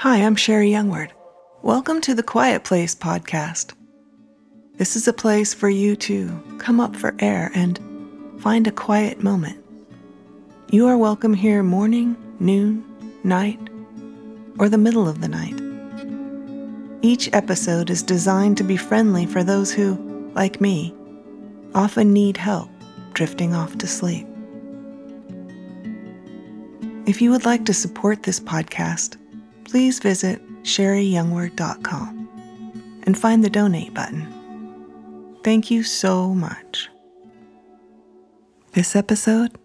Hi, I'm Sherri Youngward. Welcome to the Quiet Place podcast. This is a place for you to come up for air and find a quiet moment. You are welcome here morning, noon, night, or the middle of the night. Each episode is designed to be friendly for those who, like me, often need help drifting off to sleep. If you would like to support this podcast, please visit sherriyoungward.com and find the donate button. Thank you so much. This episode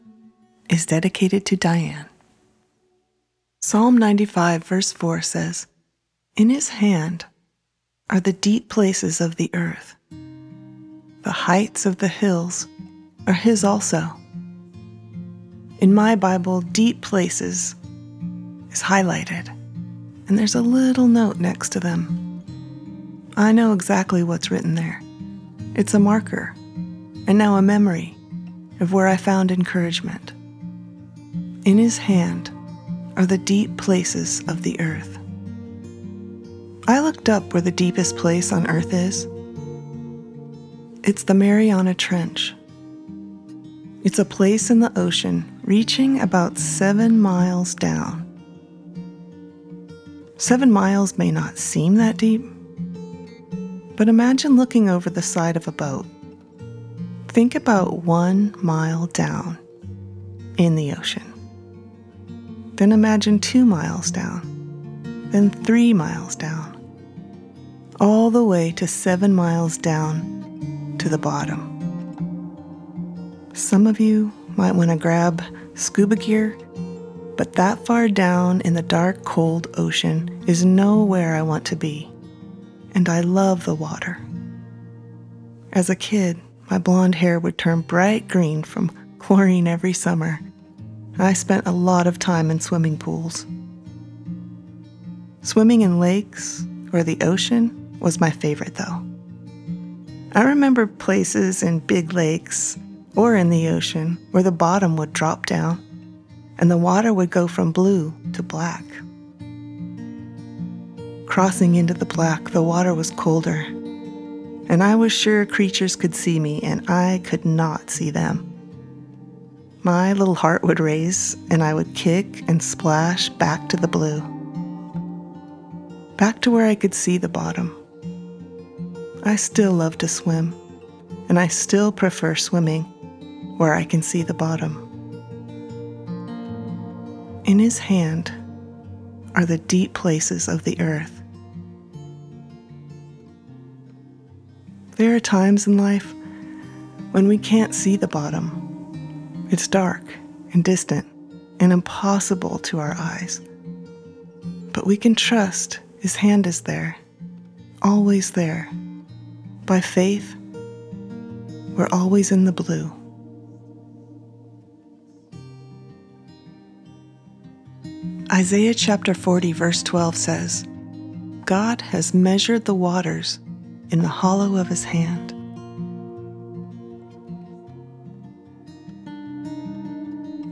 is dedicated to Diane. Psalm 95, verse 4 says, In his hand are the deep places of the earth. The heights of the hills are his also. In my Bible, deep places is highlighted, and there's a little note next to them. I know exactly what's written there. It's a marker, and now a memory of where I found encouragement. In his hand are the deep places of the earth. I looked up where the deepest place on earth is. It's the Mariana Trench. It's a place in the ocean reaching about seven miles down. Seven miles may not seem that deep, but imagine looking over the side of a boat. Think about one mile down in the ocean. Then imagine two miles down, then three miles down, all the way to seven miles down to the bottom. Some of you might want to grab scuba gear, but that far down in the dark, cold ocean is nowhere I want to be and I love the water. As a kid, my blonde hair would turn bright green from chlorine every summer. I spent a lot of time in swimming pools. Swimming in lakes or the ocean was my favorite, though. I remember places in big lakes or in the ocean where the bottom would drop down and the water would go from blue to black. Crossing into the black, the water was colder, and I was sure creatures could see me, and I could not see them. My little heart would race, and I would kick and splash back to the blue, back to where I could see the bottom. I still love to swim, and I still prefer swimming where I can see the bottom. In his hand are the deep places of the earth. There are times in life when we can't see the bottom. It's dark and distant and impossible to our eyes. But we can trust His hand is there, always there. By faith, we're always in the blue. Isaiah chapter 40, verse 12 says, God has measured the waters in the hollow of his hand.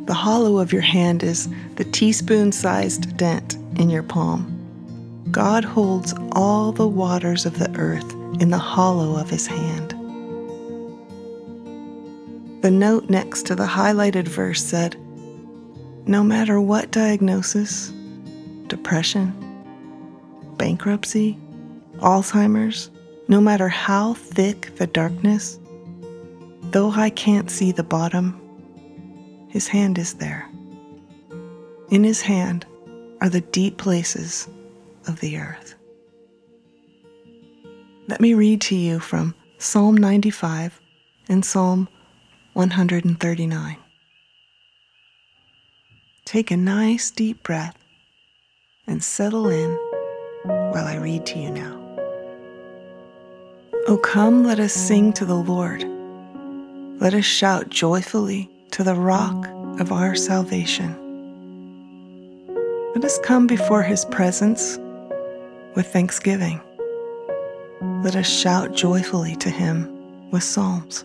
The hollow of your hand is the teaspoon sized dent in your palm. God holds all the waters of the earth in the hollow of his hand. The note next to the highlighted verse said, No matter what diagnosis, depression, bankruptcy, Alzheimer's, no matter how thick the darkness, though I can't see the bottom, His hand is there. In His hand are the deep places of the earth. Let me read to you from Psalm 95 and Psalm 139. Take a nice deep breath and settle in while I read to you now. O come, let us sing to the Lord. Let us shout joyfully to the rock of our salvation. Let us come before his presence with thanksgiving. Let us shout joyfully to him with psalms.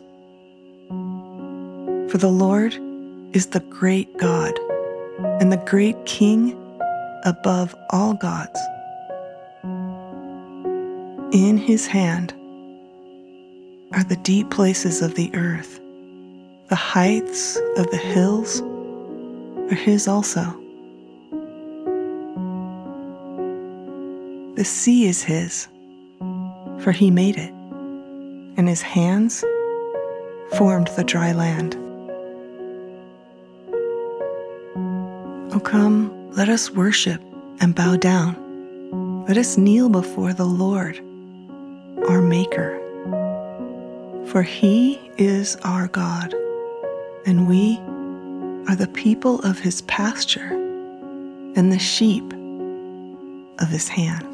For the Lord is the great God and the great King above all gods. In his hand are the deep places of the earth. The heights of the hills are his also. The sea is his, for he made it, and his hands formed the dry land. O come, let us worship and bow down. Let us kneel before the Lord, our Maker. For he is our God, and we are the people of his pasture and the sheep of his hand.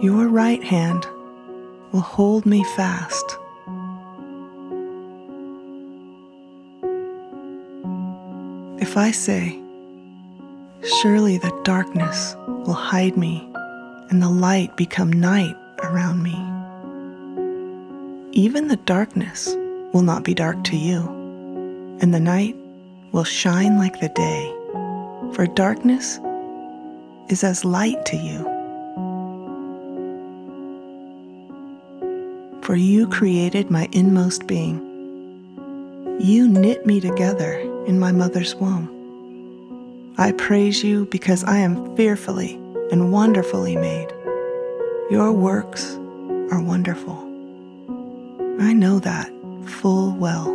Your right hand will hold me fast. If I say, Surely the darkness will hide me and the light become night around me, even the darkness will not be dark to you, and the night will shine like the day, for darkness is as light to you. For you created my inmost being. You knit me together in my mother's womb. I praise you because I am fearfully and wonderfully made. Your works are wonderful. I know that full well.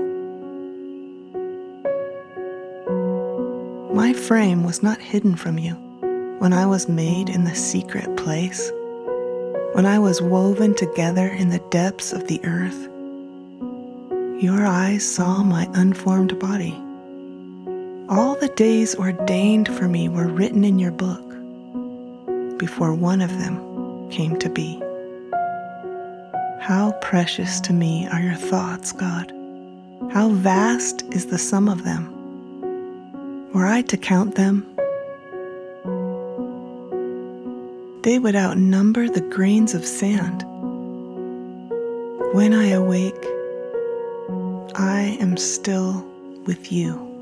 My frame was not hidden from you when I was made in the secret place when I was woven together in the depths of the earth, your eyes saw my unformed body. All the days ordained for me were written in your book before one of them came to be. How precious to me are your thoughts, God. How vast is the sum of them. Were I to count them, they would outnumber the grains of sand. When I awake, I am still with you.